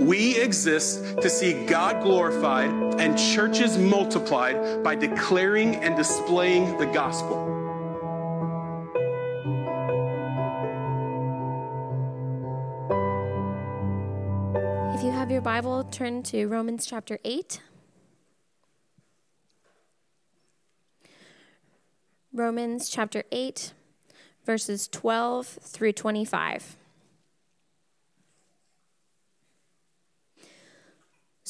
We exist to see God glorified and churches multiplied by declaring and displaying the gospel. If you have your Bible, turn to Romans chapter 8. Romans chapter 8, verses 12 through 25.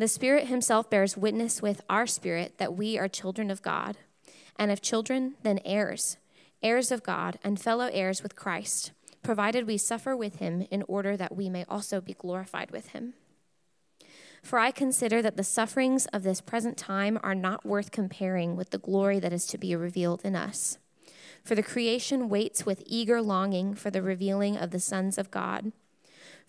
The Spirit Himself bears witness with our spirit that we are children of God. And if children, then heirs, heirs of God, and fellow heirs with Christ, provided we suffer with Him in order that we may also be glorified with Him. For I consider that the sufferings of this present time are not worth comparing with the glory that is to be revealed in us. For the creation waits with eager longing for the revealing of the sons of God.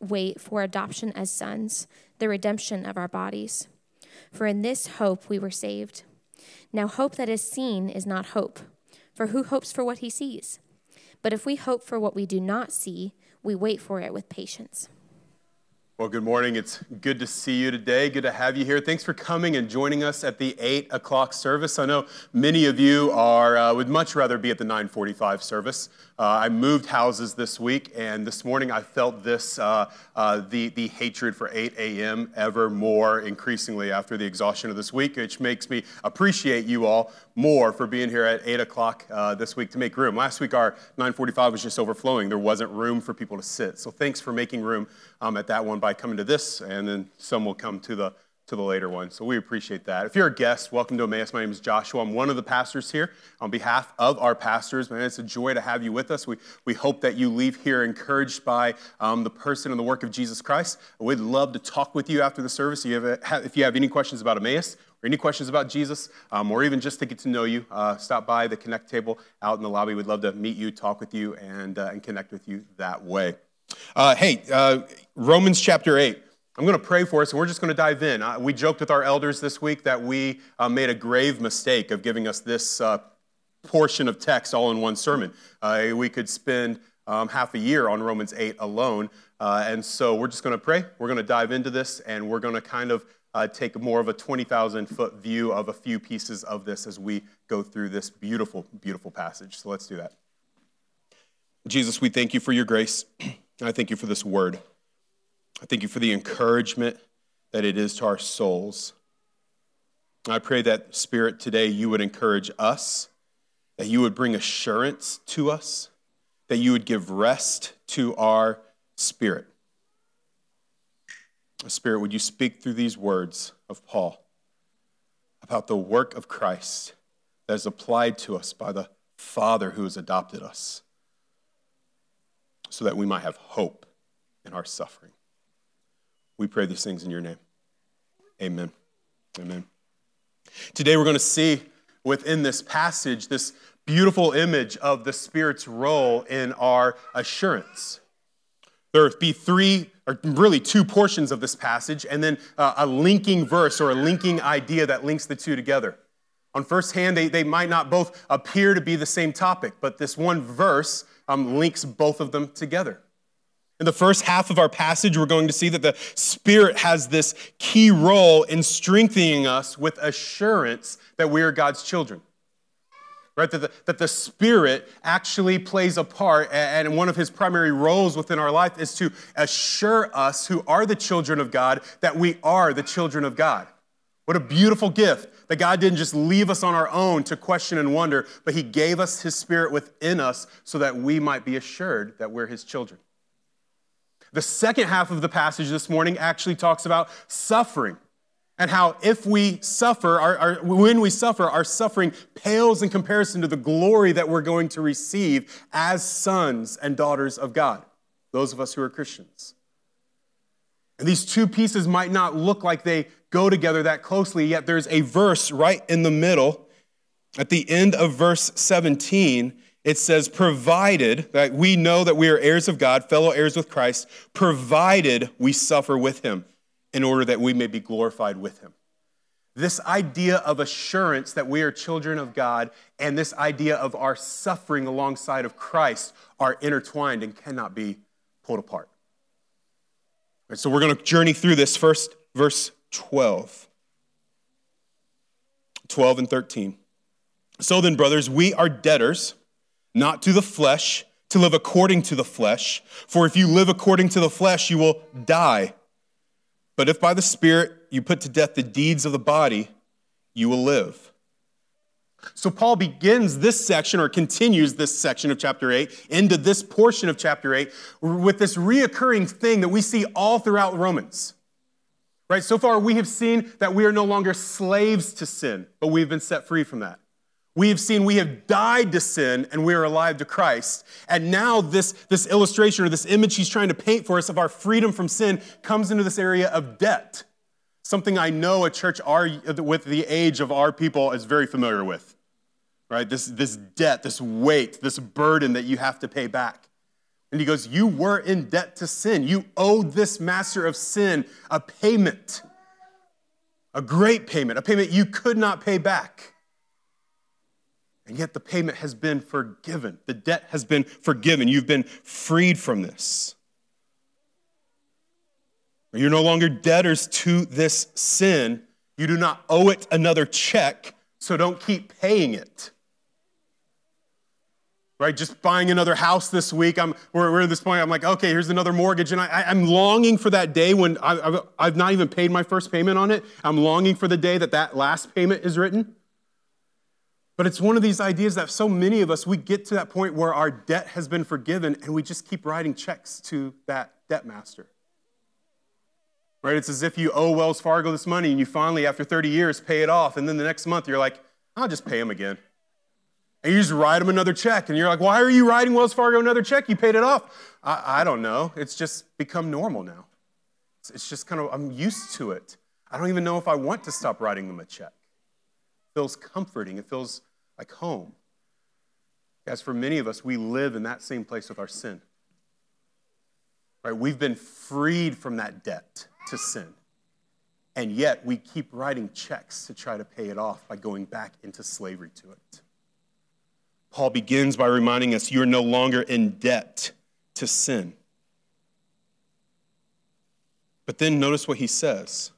wait for adoption as sons, the redemption of our bodies. For in this hope we were saved. Now, hope that is seen is not hope, for who hopes for what he sees? But if we hope for what we do not see, we wait for it with patience. Well, good morning. It's good to see you today. Good to have you here. Thanks for coming and joining us at the eight o'clock service. I know many of you are uh, would much rather be at the 9:45 service. Uh, I moved houses this week, and this morning I felt this uh, uh the the hatred for 8 a.m. ever more increasingly after the exhaustion of this week, which makes me appreciate you all more for being here at 8 o'clock uh, this week to make room. Last week our 9:45 was just overflowing. There wasn't room for people to sit. So thanks for making room um, at that one by coming to this, and then some will come to the to the later one. So we appreciate that. If you're a guest, welcome to Emmaus. My name is Joshua. I'm one of the pastors here. On behalf of our pastors, man, it's a joy to have you with us. We, we hope that you leave here encouraged by um, the person and the work of Jesus Christ. We'd love to talk with you after the service. If you have, if you have any questions about Emmaus or any questions about Jesus, um, or even just to get to know you, uh, stop by the Connect table out in the lobby. We'd love to meet you, talk with you, and, uh, and connect with you that way. Uh, hey, uh, Romans chapter 8. I'm going to pray for us, and we're just going to dive in. We joked with our elders this week that we uh, made a grave mistake of giving us this uh, portion of text all in one sermon. Uh, we could spend um, half a year on Romans 8 alone. Uh, and so we're just going to pray. We're going to dive into this, and we're going to kind of uh, take more of a 20,000 foot view of a few pieces of this as we go through this beautiful, beautiful passage. So let's do that. Jesus, we thank you for your grace. I thank you for this word. I thank you for the encouragement that it is to our souls. I pray that, Spirit, today you would encourage us, that you would bring assurance to us, that you would give rest to our spirit. Spirit, would you speak through these words of Paul about the work of Christ that is applied to us by the Father who has adopted us so that we might have hope in our suffering? We pray these things in your name. Amen. Amen. Today we're going to see within this passage this beautiful image of the Spirit's role in our assurance. There be three, or really two portions of this passage, and then uh, a linking verse or a linking idea that links the two together. On first hand, they, they might not both appear to be the same topic, but this one verse um, links both of them together. In the first half of our passage, we're going to see that the Spirit has this key role in strengthening us with assurance that we are God's children. Right? That the, that the Spirit actually plays a part, and one of his primary roles within our life is to assure us who are the children of God that we are the children of God. What a beautiful gift that God didn't just leave us on our own to question and wonder, but He gave us His Spirit within us so that we might be assured that we're His children. The second half of the passage this morning actually talks about suffering and how if we suffer, our, our, when we suffer, our suffering pales in comparison to the glory that we're going to receive as sons and daughters of God, those of us who are Christians. And these two pieces might not look like they go together that closely, yet there's a verse right in the middle. At the end of verse 17, it says, provided that we know that we are heirs of God, fellow heirs with Christ, provided we suffer with him in order that we may be glorified with him. This idea of assurance that we are children of God and this idea of our suffering alongside of Christ are intertwined and cannot be pulled apart. So we're going to journey through this first, verse 12. 12 and 13. So then, brothers, we are debtors, not to the flesh, to live according to the flesh. For if you live according to the flesh, you will die. But if by the Spirit you put to death the deeds of the body, you will live. So Paul begins this section or continues this section of chapter 8 into this portion of chapter 8 with this reoccurring thing that we see all throughout Romans. Right? So far we have seen that we are no longer slaves to sin, but we've been set free from that. We have seen we have died to sin and we are alive to Christ. And now, this, this illustration or this image he's trying to paint for us of our freedom from sin comes into this area of debt. Something I know a church our, with the age of our people is very familiar with. Right? This, this debt, this weight, this burden that you have to pay back. And he goes, You were in debt to sin. You owed this master of sin a payment, a great payment, a payment you could not pay back. And yet the payment has been forgiven. The debt has been forgiven. You've been freed from this. You're no longer debtors to this sin. You do not owe it another check, so don't keep paying it. Right? Just buying another house this week. I'm, we're, we're at this point, I'm like, okay, here's another mortgage. And I, am longing for that day when I, I've not even paid my first payment on it. I'm longing for the day that that last payment is written. But it's one of these ideas that so many of us, we get to that point where our debt has been forgiven and we just keep writing checks to that debt master. Right? It's as if you owe Wells Fargo this money and you finally, after 30 years, pay it off. And then the next month, you're like, I'll just pay him again. And you just write him another check. And you're like, why are you writing Wells Fargo another check? You paid it off. I, I don't know. It's just become normal now. It's, it's just kind of, I'm used to it. I don't even know if I want to stop writing them a check feels comforting, it feels like home. As for many of us, we live in that same place with our sin. Right? We've been freed from that debt to sin. And yet we keep writing checks to try to pay it off by going back into slavery to it. Paul begins by reminding us you're no longer in debt to sin. But then notice what he says.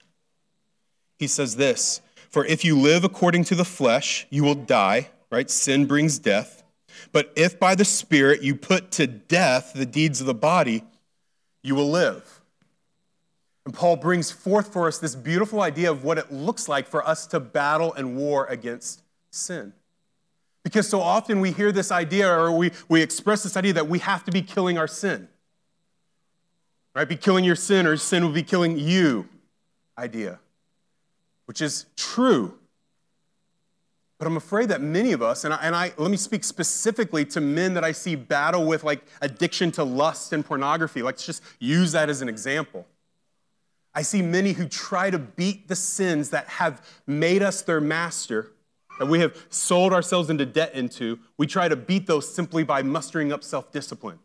He says this for if you live according to the flesh, you will die, right? Sin brings death. But if by the Spirit you put to death the deeds of the body, you will live. And Paul brings forth for us this beautiful idea of what it looks like for us to battle and war against sin. Because so often we hear this idea or we, we express this idea that we have to be killing our sin. Right? Be killing your sin or sin will be killing you idea which is true. But I'm afraid that many of us, and I, and I, let me speak specifically to men that I see battle with like addiction to lust and pornography. Let's just use that as an example. I see many who try to beat the sins that have made us their master, that we have sold ourselves into debt into. We try to beat those simply by mustering up self discipline.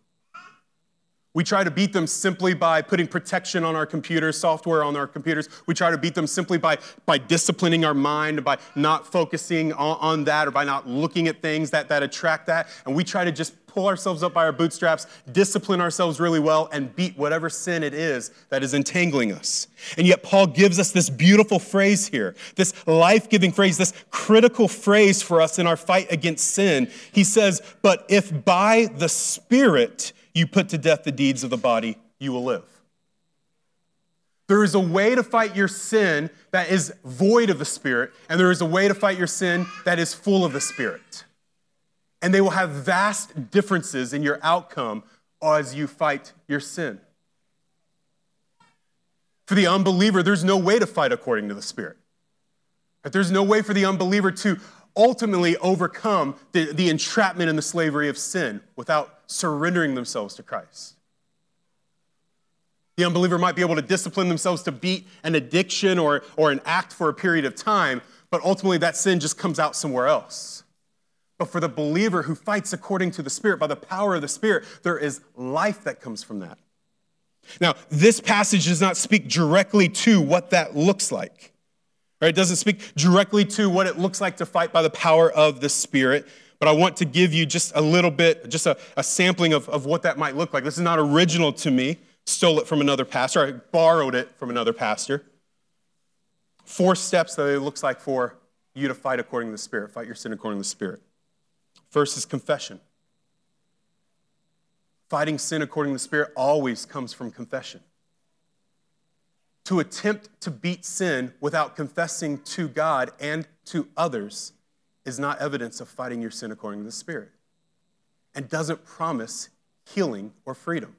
We try to beat them simply by putting protection on our computers, software on our computers. We try to beat them simply by, by disciplining our mind, by not focusing on, on, that, or by not looking at things that, that attract that. And we try to just pull ourselves up by our bootstraps, discipline ourselves really well, and beat whatever sin it is that is entangling us. And yet, Paul gives us this beautiful phrase here, this life giving phrase, this critical phrase for us in our fight against sin. He says, But if by the Spirit, you put to death the deeds of the body, you will live. There is a way to fight your sin that is void of the Spirit, and there is a way to fight your sin that is full of the Spirit. And they will have vast differences in your outcome as you fight your sin. For the unbeliever, there's no way to fight according to the Spirit. There's no way for the unbeliever to ultimately overcome the, the entrapment and the slavery of sin without surrendering themselves to Christ. The unbeliever might be able to discipline themselves to beat an addiction or, or an act for a period of time, but ultimately that sin just comes out somewhere else. But for the believer who fights according to the Spirit, by the power of the Spirit, there is life that comes from that. Now, this passage does not speak directly to what that looks like. Right? It doesn't speak directly to what it looks like to fight by the power of the Spirit, but I want to give you just a little bit, just a, a sampling of, of what that might look like. This is not original to me, stole it from another pastor, I borrowed it from another pastor. Four steps that it looks like for you to fight according to the Spirit, fight your sin according to the Spirit. First is confession. Fighting sin according to the Spirit always comes from confession. To attempt to beat sin without confessing to God and to others is not evidence of fighting your sin according to the Spirit and doesn't promise healing or freedom.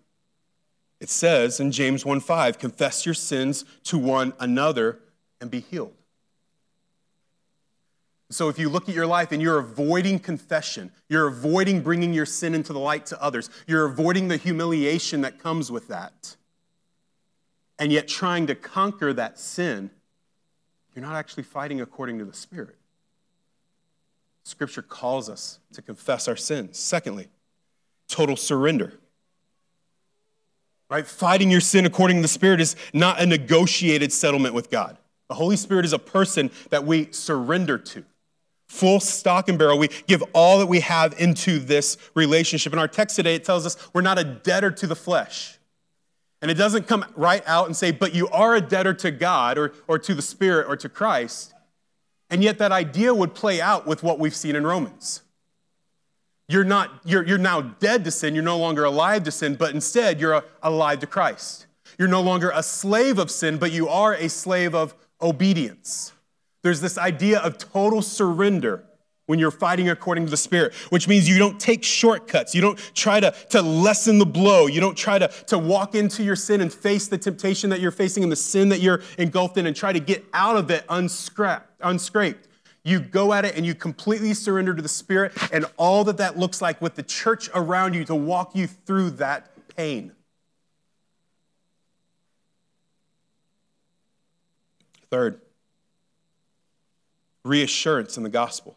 It says in James 1:5, confess your sins to one another and be healed. So if you look at your life and you're avoiding confession, you're avoiding bringing your sin into the light to others, you're avoiding the humiliation that comes with that, and yet trying to conquer that sin, you're not actually fighting according to the Spirit. Scripture calls us to confess our sins. Secondly, total surrender. Right? Fighting your sin according to the Spirit is not a negotiated settlement with God. The Holy Spirit is a person that we surrender to full stock and barrel. We give all that we have into this relationship. In our text today, it tells us we're not a debtor to the flesh. And it doesn't come right out and say, but you are a debtor to God or, or to the Spirit or to Christ. And yet that idea would play out with what we've seen in Romans. You're, not, you're, you're now dead to sin, you're no longer alive to sin, but instead you're a, alive to Christ. You're no longer a slave of sin, but you are a slave of obedience. There's this idea of total surrender when you're fighting according to the Spirit, which means you don't take shortcuts. You don't try to, to lessen the blow. You don't try to, to walk into your sin and face the temptation that you're facing and the sin that you're engulfed in and try to get out of it unscraped, unscraped. You go at it and you completely surrender to the Spirit and all that that looks like with the church around you to walk you through that pain. Third, reassurance in the gospel.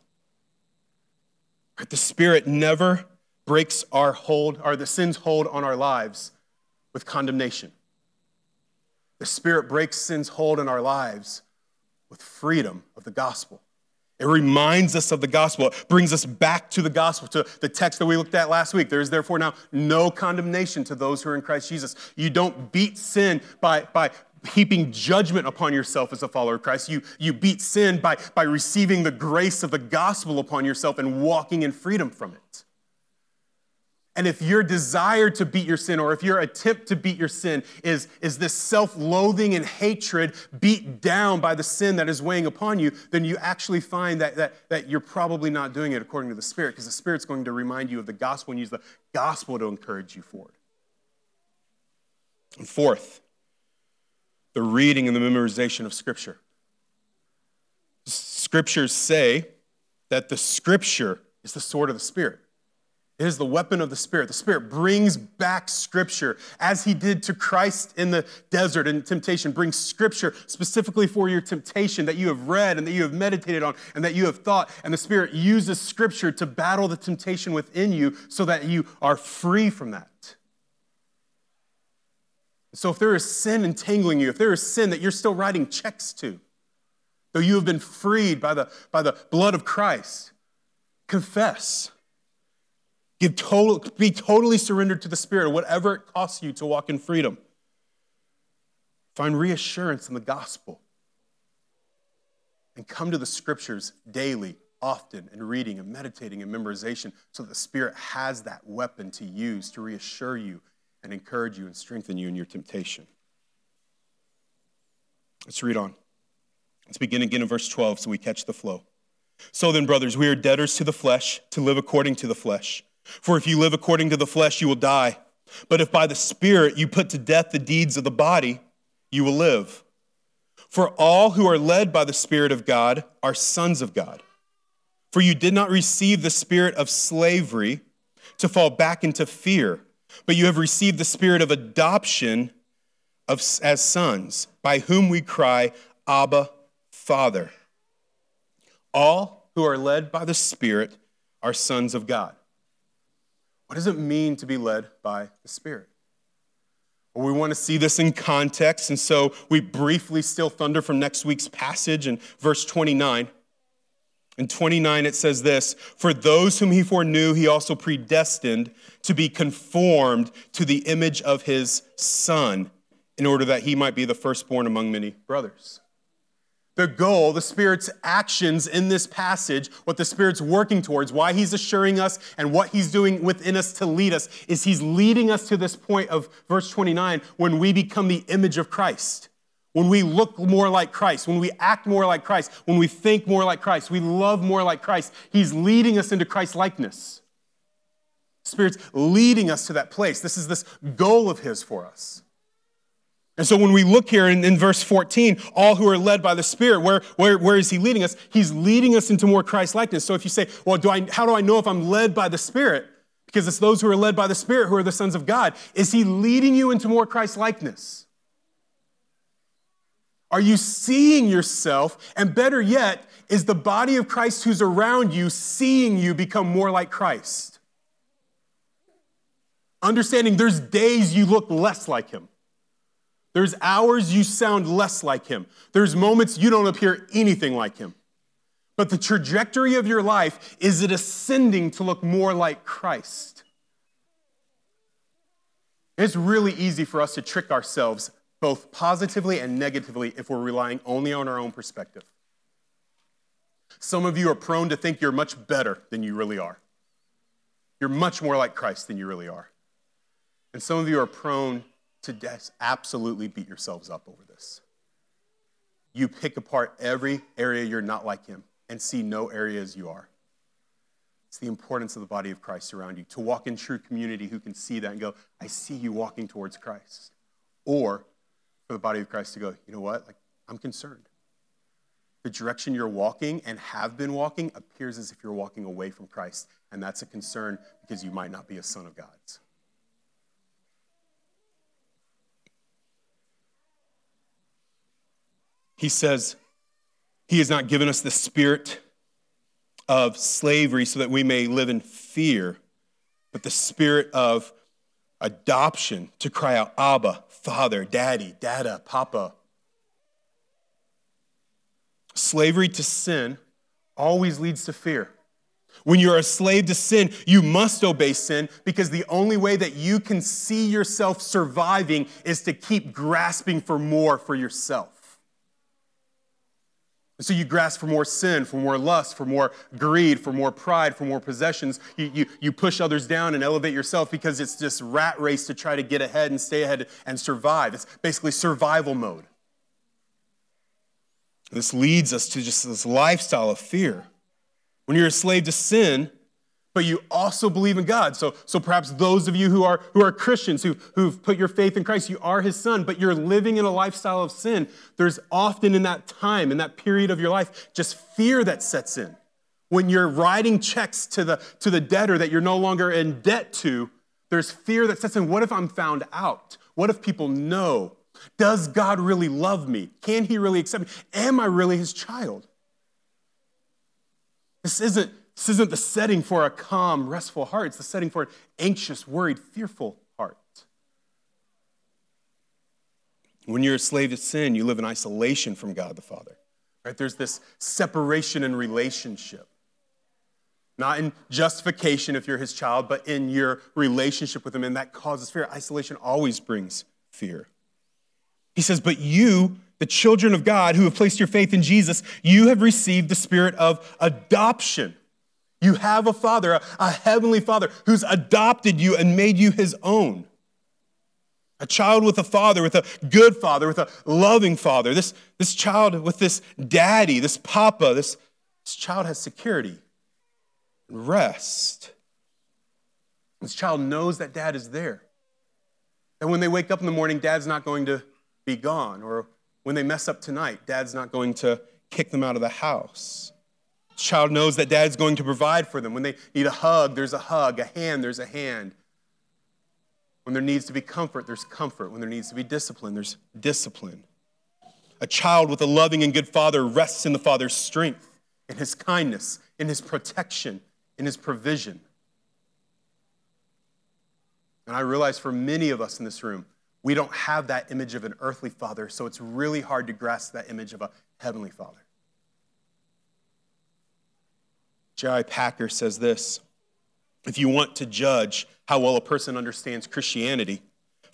The Spirit never breaks our hold, or the sin's hold on our lives with condemnation. The Spirit breaks sin's hold in our lives with freedom of the gospel. It reminds us of the gospel. It brings us back to the gospel, to the text that we looked at last week. There is therefore now no condemnation to those who are in Christ Jesus. You don't beat sin by, by heaping judgment upon yourself as a follower of Christ. You, you beat sin by, by receiving the grace of the gospel upon yourself and walking in freedom from it. And if your desire to beat your sin, or if your attempt to beat your sin is, is this self loathing and hatred beat down by the sin that is weighing upon you, then you actually find that, that, that you're probably not doing it according to the Spirit, because the Spirit's going to remind you of the gospel and use the gospel to encourage you forward. And fourth, the reading and the memorization of Scripture. Scriptures say that the Scripture is the sword of the Spirit. It is the weapon of the Spirit. The Spirit brings back Scripture as He did to Christ in the desert and temptation. Brings Scripture specifically for your temptation that you have read and that you have meditated on and that you have thought. And the Spirit uses Scripture to battle the temptation within you so that you are free from that. So if there is sin entangling you, if there is sin that you're still writing checks to, though you have been freed by the, by the blood of Christ, confess. Give total, be totally surrendered to the Spirit, whatever it costs you to walk in freedom. Find reassurance in the gospel. And come to the scriptures daily, often, and reading and meditating and memorization so that the Spirit has that weapon to use to reassure you and encourage you and strengthen you in your temptation. Let's read on. Let's begin again in verse 12 so we catch the flow. So then, brothers, we are debtors to the flesh to live according to the flesh. For if you live according to the flesh, you will die. But if by the Spirit you put to death the deeds of the body, you will live. For all who are led by the Spirit of God are sons of God. For you did not receive the spirit of slavery to fall back into fear, but you have received the spirit of adoption of, as sons, by whom we cry, Abba, Father. All who are led by the Spirit are sons of God. What does it mean to be led by the Spirit? Well, we want to see this in context, and so we briefly steal thunder from next week's passage in verse 29. In 29, it says this For those whom he foreknew, he also predestined to be conformed to the image of his Son, in order that he might be the firstborn among many brothers the goal, the Spirit's actions in this passage, what the Spirit's working towards, why He's assuring us, and what He's doing within us to lead us, is He's leading us to this point of verse 29 when we become the image of Christ. When we look more like Christ, when we act more like Christ, when we think more like Christ, we love more like Christ, He's leading us into Christ likeness. Spirit's leading us to that place. This is this goal of His for us. And so when we look here in, in, verse 14, all who are led by the Spirit, where, where, where is he leading us? He's leading us into more Christ likeness. So if you say, well, do I, how do I know if I'm led by the Spirit? Because it's those who are led by the Spirit who are the sons of God. Is he leading you into more Christ likeness? Are you seeing yourself? And better yet, is the body of Christ who's around you seeing you become more like Christ? Understanding there's days you look less like him. There's hours you sound less like him. There's moments you don't appear anything like him. But the trajectory of your life is it ascending to look more like Christ. It's really easy for us to trick ourselves both positively and negatively if we're relying only on our own perspective. Some of you are prone to think you're much better than you really are. You're much more like Christ than you really are. And some of you are prone to absolutely beat yourselves up over this. You pick apart every area you're not like him and see no areas you are. It's the importance of the body of Christ around you to walk in true community who can see that and go, I see you walking towards Christ. Or for the body of Christ to go, you know what? Like, I'm concerned. The direction you're walking and have been walking appears as if you're walking away from Christ. And that's a concern because you might not be a son of God's. He says, He has not given us the spirit of slavery so that we may live in fear, but the spirit of adoption to cry out, Abba, Father, Daddy, Dada, Papa. Slavery to sin always leads to fear. When you're a slave to sin, you must obey sin because the only way that you can see yourself surviving is to keep grasping for more for yourself. So you grasp for more sin, for more lust, for more greed, for more pride, for more possessions. You, you, you push others down and elevate yourself because it's this rat race to try to get ahead and stay ahead and survive. It's basically survival mode. This leads us to just this lifestyle of fear. When you're a slave to sin, but you also believe in God. So, so perhaps those of you who are, who are Christians, who, who've put your faith in Christ, you are his son, but you're living in a lifestyle of sin. There's often in that time, in that period of your life, just fear that sets in. When you're writing checks to the, to the debtor that you're no longer in debt to, there's fear that sets in. What if I'm found out? What if people know? Does God really love me? Can he really accept me? Am I really his child? This isn't this isn't the setting for a calm, restful heart. It's the setting for an anxious, worried, fearful heart. When you're a slave to sin, you live in isolation from God the Father. Right? There's this separation in relationship. Not in justification if you're his child, but in your relationship with him, and that causes fear. Isolation always brings fear. He says, But you, the children of God who have placed your faith in Jesus, you have received the spirit of adoption you have a father, a, a heavenly father, who's adopted you and made you his own. A child with a father, with a good father, with a loving father. This, this child with this daddy, this papa, this, this child has security and rest. This child knows that dad is there. And when they wake up in the morning, dad's not going to be gone. Or when they mess up tonight, dad's not going to kick them out of the house. Child knows that dad's going to provide for them. When they need a hug, there's a hug. A hand, there's a hand. When there needs to be comfort, there's comfort. When there needs to be discipline, there's discipline. A child with a loving and good father rests in the father's strength, in his kindness, in his protection, in his provision. And I realize for many of us in this room, we don't have that image of an earthly father, so it's really hard to grasp that image of a heavenly father. J.I. Packer says this If you want to judge how well a person understands Christianity,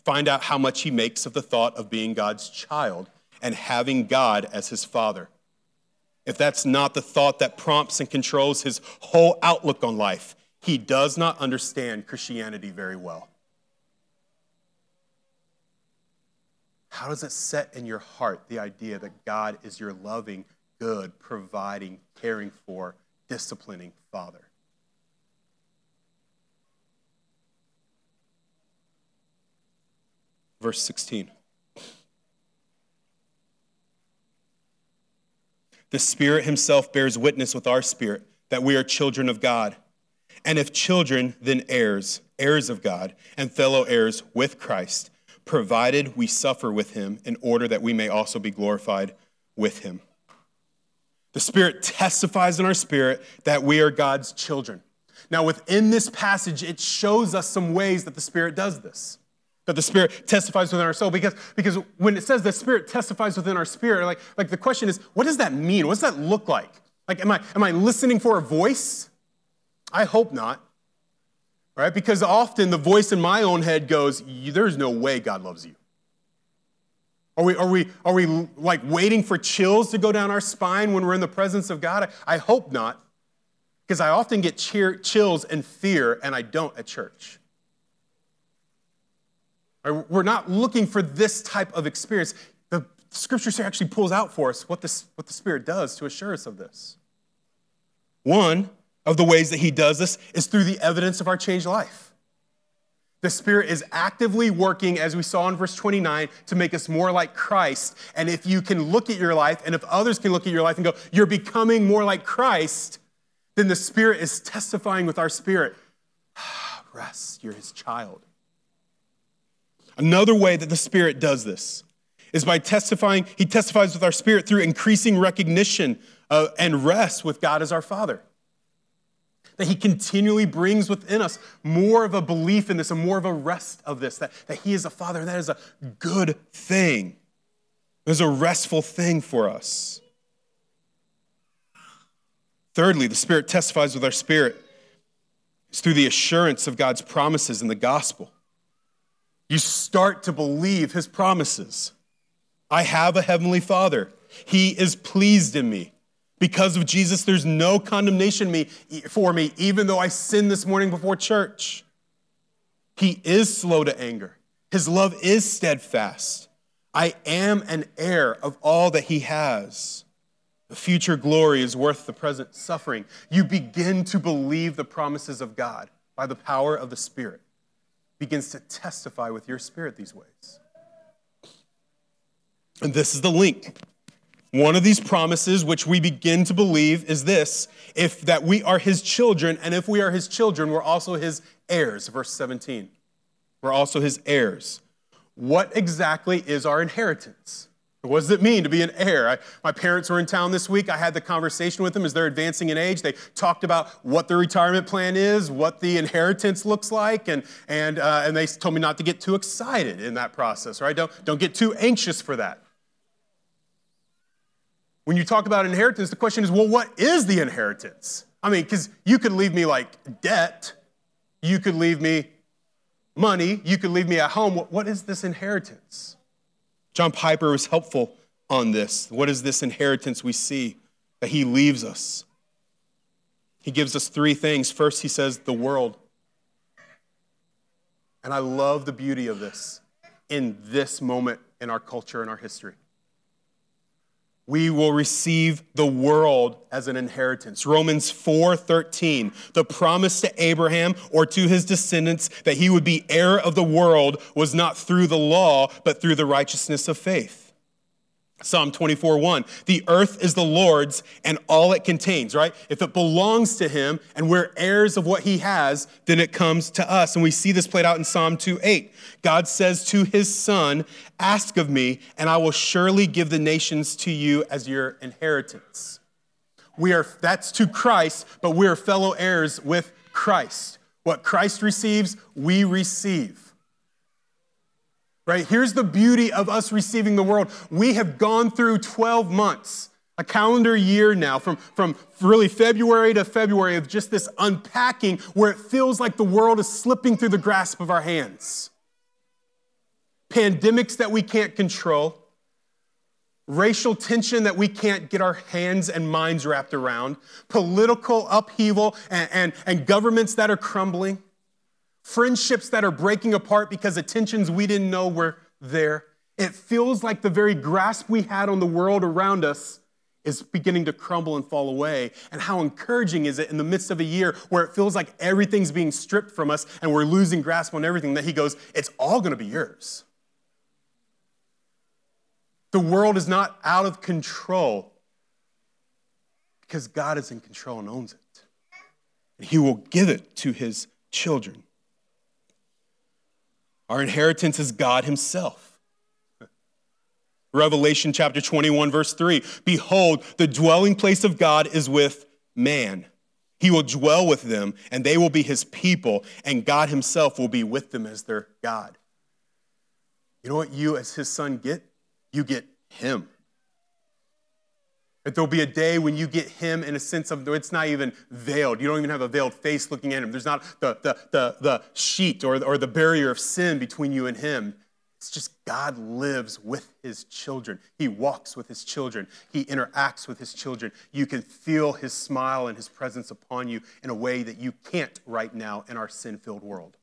find out how much he makes of the thought of being God's child and having God as his father. If that's not the thought that prompts and controls his whole outlook on life, he does not understand Christianity very well. How does it set in your heart the idea that God is your loving, good, providing, caring for, disciplining Father? Verse 16. The Spirit Himself bears witness with our spirit that we are children of God. And if children, then heirs, heirs of God, and fellow heirs with Christ provided we suffer with him in order that we may also be glorified with him. The Spirit testifies in our spirit that we are God's children. Now, within this passage, it shows us some ways that the Spirit does this. That the Spirit testifies within our soul. Because, because when it says the Spirit testifies within our spirit, like, like the question is, what does that mean? What does that look like? Like, am I, am I listening for a voice? I hope not right? Because often the voice in my own head goes, There's no way God loves you. Are we, are, we, are we like waiting for chills to go down our spine when we're in the presence of God? I, I hope not, because I often get cheer, chills and fear, and I don't at church. We're not looking for this type of experience. The scripture actually pulls out for us what, this, what the Spirit does to assure us of this. One, of the ways that he does this is through the evidence of our changed life. The Spirit is actively working, as we saw in verse 29, to make us more like Christ. And if you can look at your life, and if others can look at your life and go, you're becoming more like Christ, then the Spirit is testifying with our spirit. Rest, you're his child. Another way that the Spirit does this is by testifying, he testifies with our spirit through increasing recognition uh, and rest with God as our Father that He continually brings within us more of a belief in this and more of a rest of this, that, that He is a Father, and that is a good thing. There's a restful thing for us. Thirdly, the Spirit testifies with our spirit. It's through the assurance of God's promises in the gospel. You start to believe His promises. I have a heavenly Father. He is pleased in me. Because of Jesus, there's no condemnation me, for me, even though I sinned this morning before church. He is slow to anger, His love is steadfast. I am an heir of all that He has. The future glory is worth the present suffering. You begin to believe the promises of God by the power of the Spirit. Begins to testify with your spirit these ways. And this is the link one of these promises, which we begin to believe, is this if that we are his children, and if we are his children, we're also his heirs. Verse 17. We're also his heirs. What exactly is our inheritance? What does it mean to be an heir? I, my parents were in town this week. I had the conversation with them as they're advancing in age. They talked about what the retirement plan is, what the inheritance looks like, and, and, uh, and they told me not to get too excited in that process, right? Don't, don't get too anxious for that. When you talk about inheritance, the question is, well, what is the inheritance? I mean, because you could leave me like debt, you could leave me money, you could leave me at home. What is this inheritance? John Piper was helpful on this. What is this inheritance we see that he leaves us? He gives us three things. First, he says, the world. And I love the beauty of this. in this moment in our culture and our history. We will receive the world as an inheritance. Romans 4:13, the promise to Abraham or to his descendants that he would be heir of the world was not through the law, but through the righteousness of faith. Psalm 24, 1. The earth is the Lord's and all it contains, right? If it belongs to him and we're heirs of what he has, then it comes to us. And we see this played out in Psalm 2, 8. God says to his son, Ask of me, and I will surely give the nations to you as your inheritance. We are, that's to Christ, but we are fellow heirs with Christ. What Christ receives, we receive right? Here's the beauty of us receiving the world. We have gone through 12 months, a calendar year now, from, from really February to February of just this unpacking where it feels like the world is slipping through the grasp of our hands. Pandemics that we can't control, racial tension that we can't get our hands and minds wrapped around, political upheaval, and, and, and governments that are crumbling friendships that are breaking apart because of tensions we didn't know were there. It feels like the very grasp we had on the world around us is beginning to crumble and fall away. And how encouraging is it in the midst of a year where it feels like everything's being stripped from us and we're losing grasp on everything that he goes, it's all going to be yours. The world is not out of control because God is in control and owns it. And he will give it to his children. Our inheritance is God Himself. Revelation chapter 21, verse 3 Behold, the dwelling place of God is with man. He will dwell with them, and they will be His people, and God Himself will be with them as their God. You know what you, as His son, get? You get Him. That there'll be a day when you get him in a sense of it's not even veiled. You don't even have a veiled face looking at him. There's not the, the, the, the sheet or, or the barrier of sin between you and him. It's just God lives with his children. He walks with his children. He interacts with his children. You can feel his smile and his presence upon you in a way that you can't right now in our sin filled world.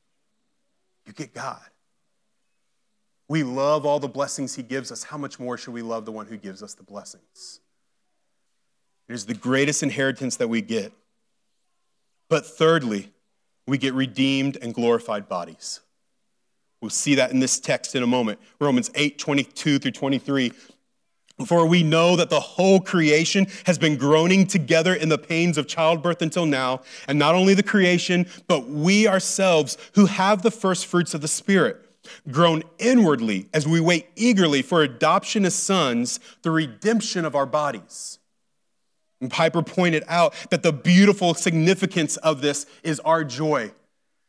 You get God. We love all the blessings he gives us. How much more should we love the one who gives us the blessings? It is the greatest inheritance that we get. But thirdly, we get redeemed and glorified bodies. We'll see that in this text in a moment. Romans 8, 22 through 23. For we know that the whole creation has been groaning together in the pains of childbirth until now, and not only the creation, but we ourselves who have the first fruits of the Spirit, groan inwardly as we wait eagerly for adoption as sons, the redemption of our bodies. And Piper pointed out that the beautiful significance of this is our joy.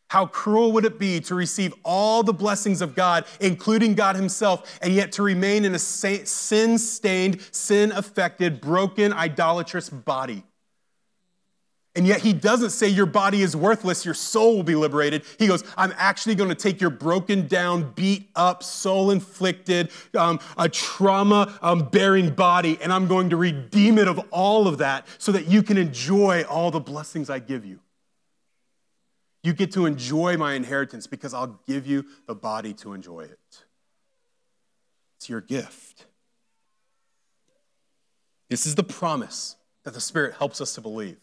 How cruel would it be to receive all the blessings of God, including God Himself, and yet to remain in a sin stained, sin affected, broken, idolatrous body? And yet he doesn't say your body is worthless, your soul will be liberated. He goes, I'm actually going to take your broken down, beat up, soul inflicted, um, a trauma um, bearing body, and I'm going to redeem it of all of that so that you can enjoy all the blessings I give you. You get to enjoy my inheritance because I'll give you the body to enjoy it. It's your gift. This is the promise that the Spirit helps us to believe.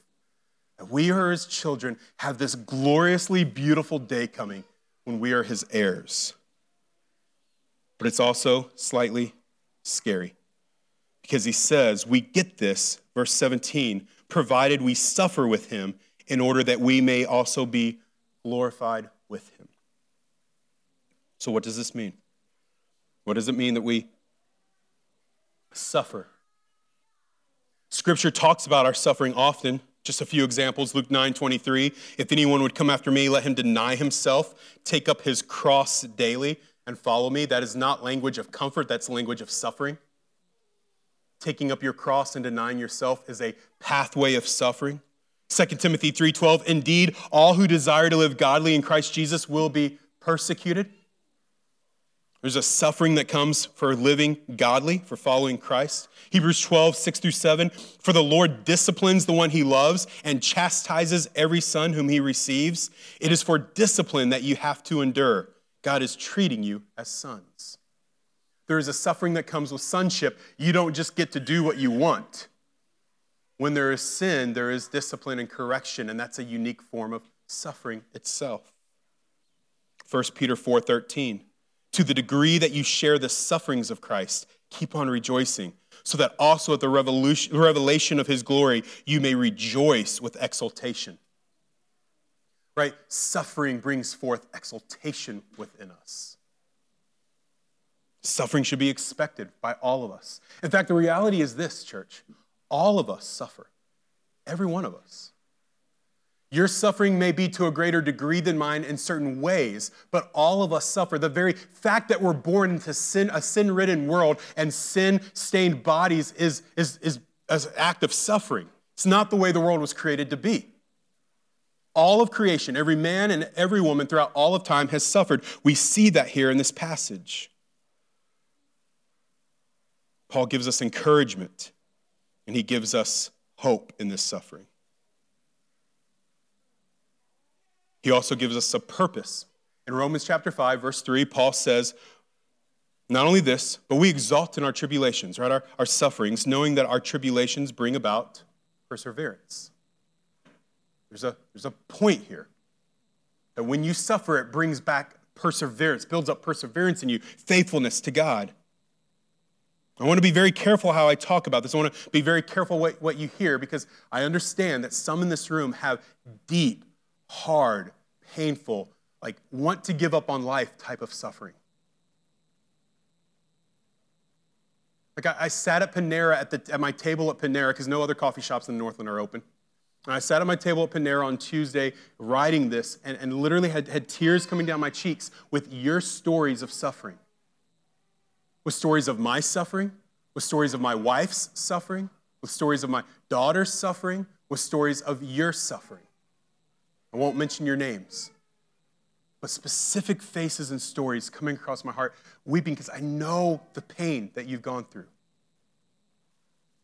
We are his children have this gloriously beautiful day coming when we are his heirs. But it's also slightly scary because he says, We get this, verse 17, provided we suffer with him in order that we may also be glorified with him. So, what does this mean? What does it mean that we suffer? Scripture talks about our suffering often. Just a few examples Luke 9 23. If anyone would come after me, let him deny himself, take up his cross daily, and follow me. That is not language of comfort, that's language of suffering. Taking up your cross and denying yourself is a pathway of suffering. 2 Timothy 3:12 Indeed all who desire to live godly in Christ Jesus will be persecuted. There's a suffering that comes for living godly, for following Christ. Hebrews 12, 6 through 7. For the Lord disciplines the one he loves and chastises every son whom he receives. It is for discipline that you have to endure. God is treating you as sons. There is a suffering that comes with sonship. You don't just get to do what you want. When there is sin, there is discipline and correction, and that's a unique form of suffering itself. 1 Peter 4:13 To the degree that you share the sufferings of Christ, keep on rejoicing, so that also at the revelation of his glory you may rejoice with exultation. Right? Suffering brings forth exultation within us. Suffering should be expected by all of us. In fact, the reality is this, church all of us suffer, every one of us. Your suffering may be to a greater degree than mine in certain ways, but all of us suffer. The very fact that we're born into sin, a sin ridden world and sin stained bodies is, is, is, is an act of suffering. It's not the way the world was created to be. All of creation, every man and every woman throughout all of time has suffered. We see that here in this passage. Paul gives us encouragement and he gives us hope in this suffering. He also gives us a purpose. In Romans chapter 5, verse 3, Paul says, Not only this, but we exalt in our tribulations, right? Our, our sufferings, knowing that our tribulations bring about perseverance. There's a, there's a point here that when you suffer, it brings back perseverance, builds up perseverance in you, faithfulness to God. I want to be very careful how I talk about this. I want to be very careful what, what you hear because I understand that some in this room have deep, hard, painful, like want to give up on life type of suffering. Like I, I sat at Panera at, the, at my table at Panera because no other coffee shops in the Northland are open. And I sat at my table at Panera on Tuesday writing this and, and literally had, had tears coming down my cheeks with your stories of suffering with stories of my suffering, with stories of my wife's suffering, with stories of my daughter's suffering, with stories of your suffering. I won't mention your names, but specific faces and stories coming across my heart, weeping because I know the pain that you've gone through.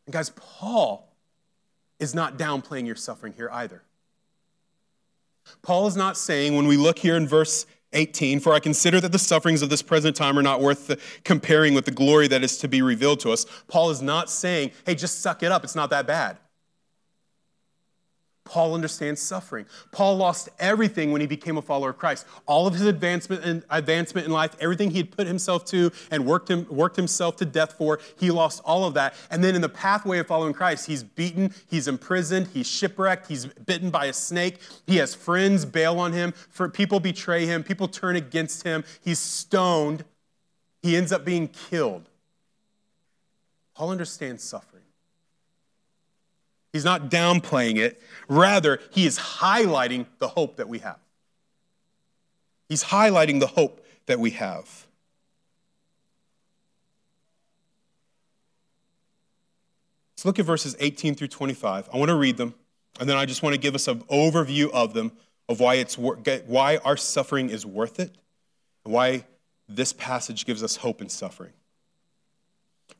And guys, Paul is not downplaying your suffering here either. Paul is not saying, when we look here in verse 18 For I consider that the sufferings of this present time are not worth comparing with the glory that is to be revealed to us. Paul is not saying, hey, just suck it up, it's not that bad. Paul understands suffering. Paul lost everything when he became a follower of Christ. All of his advancement and advancement in life, everything he had put himself to and worked, him, worked himself to death for, he lost all of that. And then in the pathway of following Christ, he's beaten, he's imprisoned, he's shipwrecked, he's bitten by a snake. He has friends bail on him, for people betray him, people turn against him. He's stoned. He ends up being killed. Paul understands suffering. He's not downplaying it. Rather, he is highlighting the hope that we have. He's highlighting the hope that we have. Let's look at verses 18 through 25. I want to read them, and then I just want to give us an overview of them, of why, it's, why our suffering is worth it, why this passage gives us hope in suffering.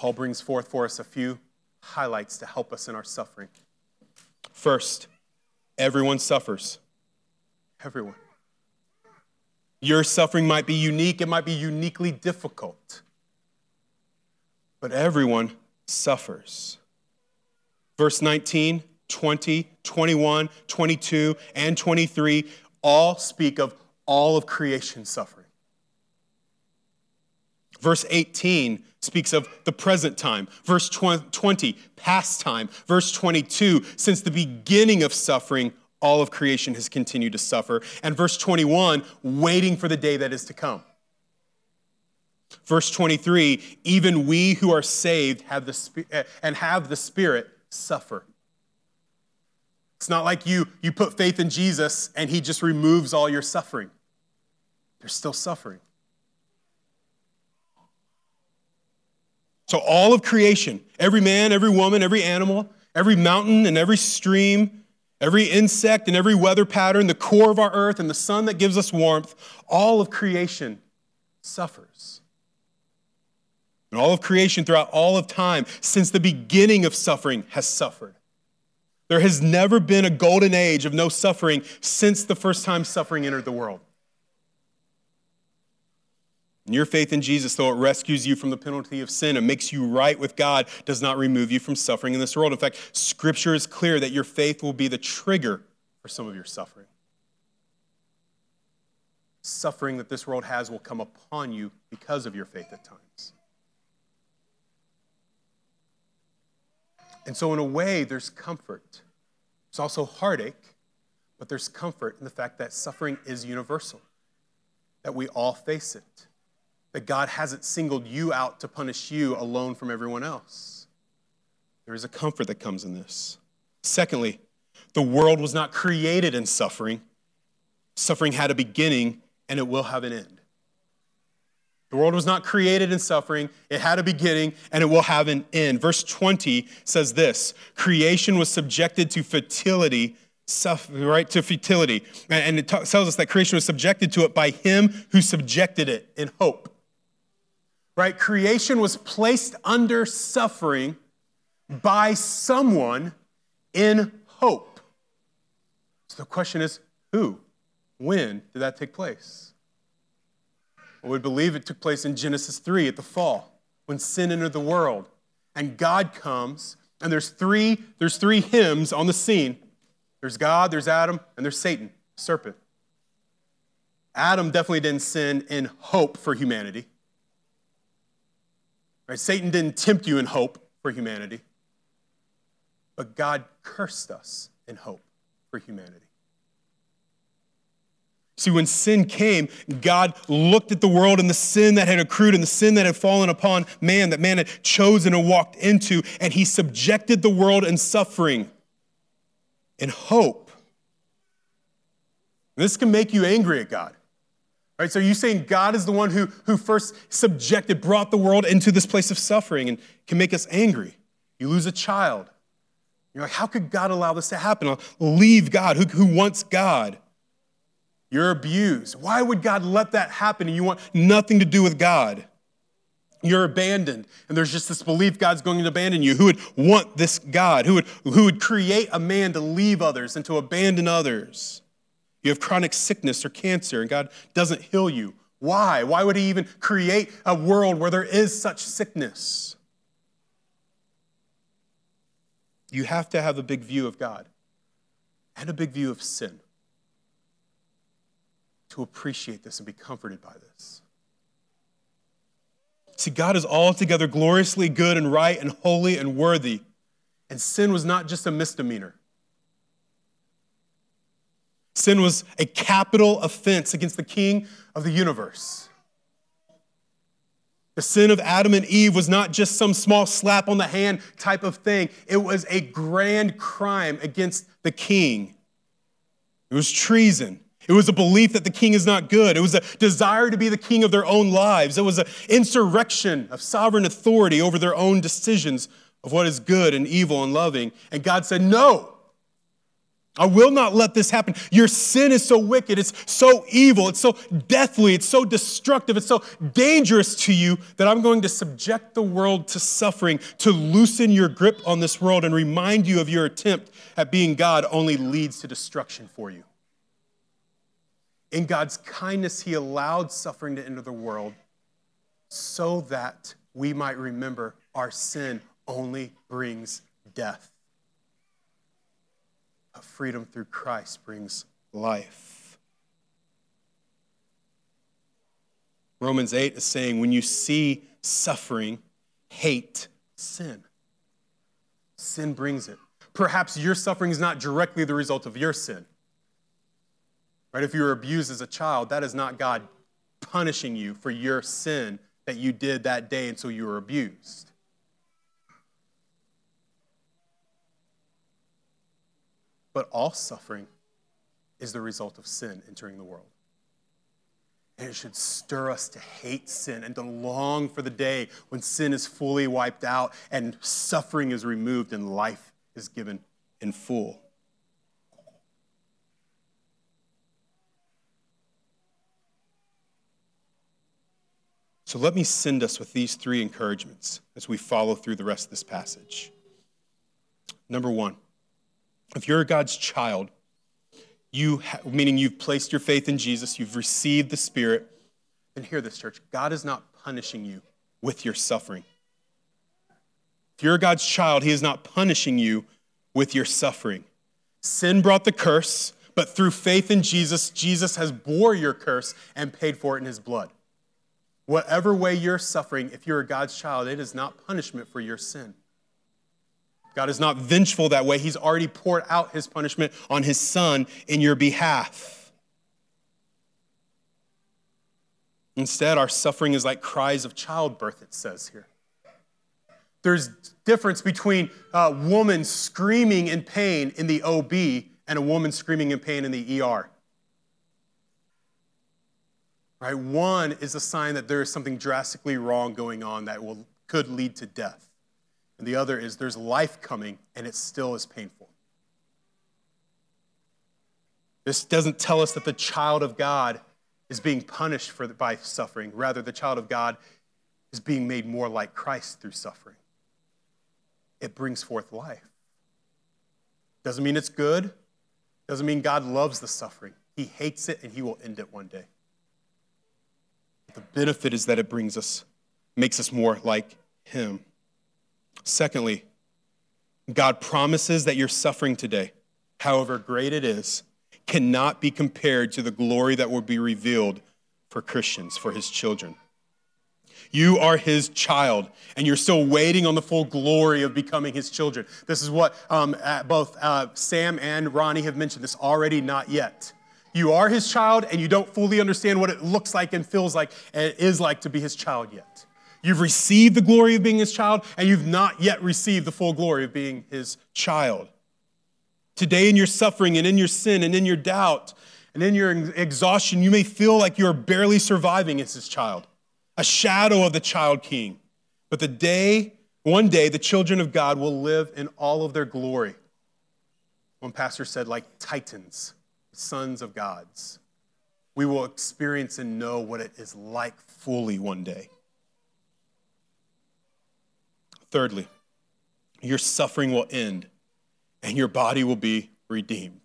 Paul brings forth for us a few highlights to help us in our suffering. First, everyone suffers. Everyone. Your suffering might be unique, it might be uniquely difficult, but everyone suffers. Verse 19, 20, 21, 22, and 23 all speak of all of creation suffering Verse 18 speaks of the present time. Verse 20, past time. Verse 22, since the beginning of suffering, all of creation has continued to suffer. And verse 21, waiting for the day that is to come. Verse 23, even we who are saved have the eh, and have the Spirit suffer. It's not like you, you put faith in Jesus and he just removes all your suffering. There's still suffering. So, all of creation, every man, every woman, every animal, every mountain and every stream, every insect and every weather pattern, the core of our earth and the sun that gives us warmth, all of creation suffers. And all of creation throughout all of time, since the beginning of suffering, has suffered. There has never been a golden age of no suffering since the first time suffering entered the world. And your faith in Jesus, though it rescues you from the penalty of sin and makes you right with God, does not remove you from suffering in this world. In fact, Scripture is clear that your faith will be the trigger for some of your suffering. Suffering that this world has will come upon you because of your faith at times. And so, in a way, there's comfort. There's also heartache, but there's comfort in the fact that suffering is universal, that we all face it that God hasn't singled you out to punish you alone from everyone else. There is a comfort that comes in this. Secondly, the world was not created in suffering. Suffering had a beginning and it will have an end. The world was not created in suffering, it had a beginning and it will have an end. Verse 20 says this Creation was subjected to fertility, right? To futility. And it tells us that creation was subjected to it by him who subjected it in hope right? Creation was placed under suffering by someone in hope. So the question is who? When did that take place? Well, we believe it took place in Genesis 3 at the fall when sin entered the world. And God comes, and there's three, there's three hymns on the scene. There's God, there's Adam, and there's Satan, serpent. Adam definitely didn't sin in hope for humanity. Right? Satan didn't tempt you in hope for humanity, but God cursed us in hope for humanity. See, when sin came, God looked at the world and the sin that had accrued and the sin that had fallen upon man, that man had chosen and walked into, and he subjected the world in suffering in hope. This can make you angry at God. Right? So you're saying God is the one who, who first subjected, brought the world into this place of suffering and can make us angry. You lose a child. You're like, how could God allow this to happen? I'll leave God. Who, who wants God? You're abused. Why would God let that happen and you want nothing to do with God? You're abandoned, and there's just this belief God's going to abandon you. Who would want this God? Who would, who would create a man to leave others and to abandon others? You have chronic sickness or cancer, and God doesn't heal you. Why? Why would He even create a world where there is such sickness? You have to have a big view of God and a big view of sin to appreciate this and be comforted by this. See, God is altogether gloriously good and right and holy and worthy, and sin was not just a misdemeanor. Sin was a capital offense against the king of the universe. The sin of Adam and Eve was not just some small slap on the hand type of thing, it was a grand crime against the king. It was treason. It was a belief that the king is not good. It was a desire to be the king of their own lives. It was an insurrection of sovereign authority over their own decisions of what is good and evil and loving. And God said, No, I will not let this happen. Your sin is so wicked, it's so evil, it's so deathly, it's so destructive, it's so dangerous to you that I'm going to subject the world to suffering to loosen your grip on this world and remind you of your attempt at being God only leads to destruction for you. In God's kindness, He allowed suffering to enter the world so that we might remember our sin only brings death freedom through Christ brings life. Romans 8 is saying when you see suffering, hate sin. Sin brings it. Perhaps your suffering is not directly the result of your sin. Right? If you were abused as a child, that is not God punishing you for your sin that you did that day, so you were abused. But all suffering is the result of sin entering the world. And it should stir us to hate sin and to long for the day when sin is fully wiped out and suffering is removed and life is given in full. So let me send us with these three encouragements as we follow through the rest of this passage. Number one, if you're God's child, you meaning you've placed your faith in Jesus, you've received the Spirit, then hear this, church. God is not punishing you with your suffering. If you're God's child, He is not punishing you with your suffering. Sin brought the curse, but through faith in Jesus, Jesus has bore your curse and paid for it in His blood. Whatever way you're suffering, if you're God's child, it is not punishment for your sin. God is not vengeful that way. He's already poured out his punishment on his son in your behalf. Instead, our suffering is like cries of childbirth, it says here. There's difference between a woman screaming in pain in the OB and a woman screaming in pain in the ER. Right? One is a sign that there is something drastically wrong going on that will, could lead to death and the other is there's life coming and it still is painful. This doesn't tell us that the child of God is being punished for, by suffering. Rather, the child of God is being made more like Christ through suffering. It brings forth life. Doesn't mean it's good, doesn't mean God loves the suffering. He hates it and he will end it one day. The benefit is that it brings us, makes us more like him. Secondly, God promises that your suffering today, however great it is, cannot be compared to the glory that will be revealed for Christians, for his children. You are his child, and you're still waiting on the full glory of becoming his children. This is what um, both uh, Sam and Ronnie have mentioned this already, not yet. You are his child, and you don't fully understand what it looks like and feels like and is like to be his child yet. You've received the glory of being his child, and you've not yet received the full glory of being his child. Today, in your suffering and in your sin and in your doubt and in your exhaustion, you may feel like you're barely surviving as his child, a shadow of the child king. But the day, one day, the children of God will live in all of their glory. One pastor said, like titans, sons of gods. We will experience and know what it is like fully one day. Thirdly, your suffering will end and your body will be redeemed.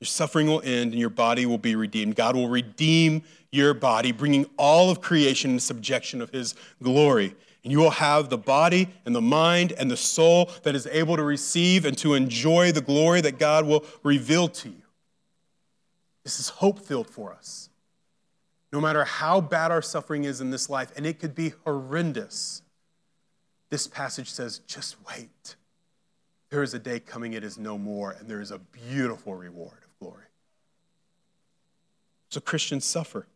Your suffering will end and your body will be redeemed. God will redeem your body, bringing all of creation in subjection of his glory. And you will have the body and the mind and the soul that is able to receive and to enjoy the glory that God will reveal to you. This is hope filled for us no matter how bad our suffering is in this life, and it could be horrendous, this passage says, just wait. There is a day coming, it is no more, and there is a beautiful reward of glory. So Christians suffer.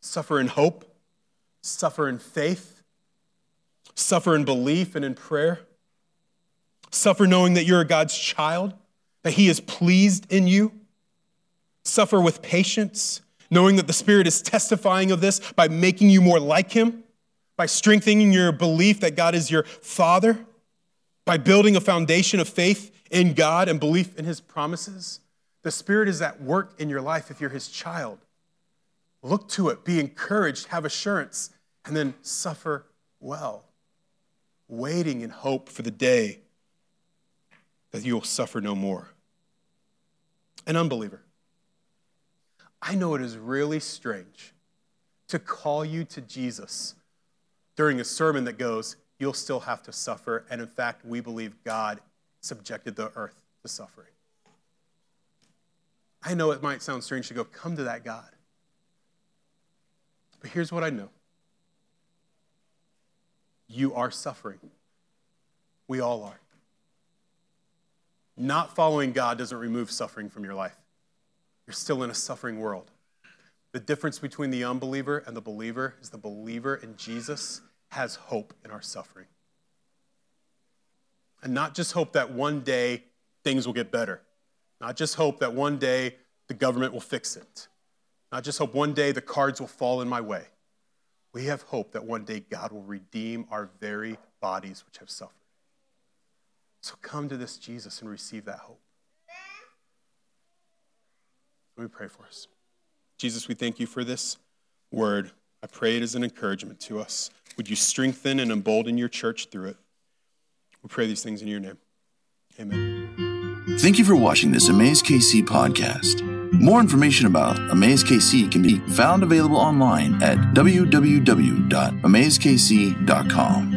Suffer in hope, suffer in faith, suffer in belief and in prayer, suffer knowing that you're God's child, that He is pleased in you, suffer with patience knowing that the Spirit is testifying of this by making you more like Him, by strengthening your belief that God is your Father, by building a foundation of faith in God and belief in His promises. The Spirit is at work in your life if you're His child. Look to it, be encouraged, have assurance, and then suffer well, waiting in hope for the day that you will suffer no more. An unbeliever I know it is really strange to call you to Jesus during a sermon that goes, You'll still have to suffer. And in fact, we believe God subjected the earth to suffering. I know it might sound strange to go, come to that God. But here's what I know you are suffering. We all are. Not following God doesn't remove suffering from your life. You're still in a suffering world. The difference between the unbeliever and the believer is the believer in Jesus has hope in our suffering. And not just hope that one day things will get better, not just hope that one day the government will fix it, not just hope one day the cards will fall in my way. We have hope that one day God will redeem our very bodies which have suffered. So come to this Jesus and receive that hope. Let me pray for us. Jesus, we thank you for this word. I pray it as an encouragement to us. Would you strengthen and embolden your church through it? We pray these things in your name. Amen. Thank you for watching this Amaze KC podcast. More information about Amaze KC can be found available online at www.amazekc.com.